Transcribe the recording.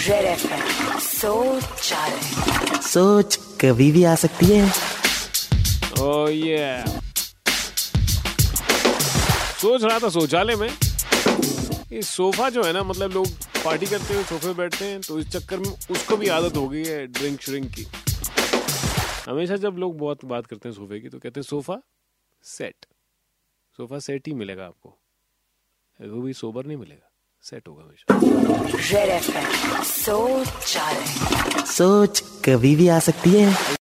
Red सोच सोच कभी भी आ सकती है। Oh yeah. सोच रहा था शौचालय में। ये सोफा जो है ना मतलब लोग पार्टी करते हुए सोफे बैठते हैं तो इस चक्कर में उसको भी आदत हो गई है ड्रिंक श्रिंक की। हमेशा जब लोग बहुत बात करते हैं सोफे की तो कहते हैं सोफा सेट सोफा सेट ही मिलेगा आपको। वो भी सोबर नहीं मिलेगा। सेट होगा हमेशा। सोच कभी भी आ सकती है।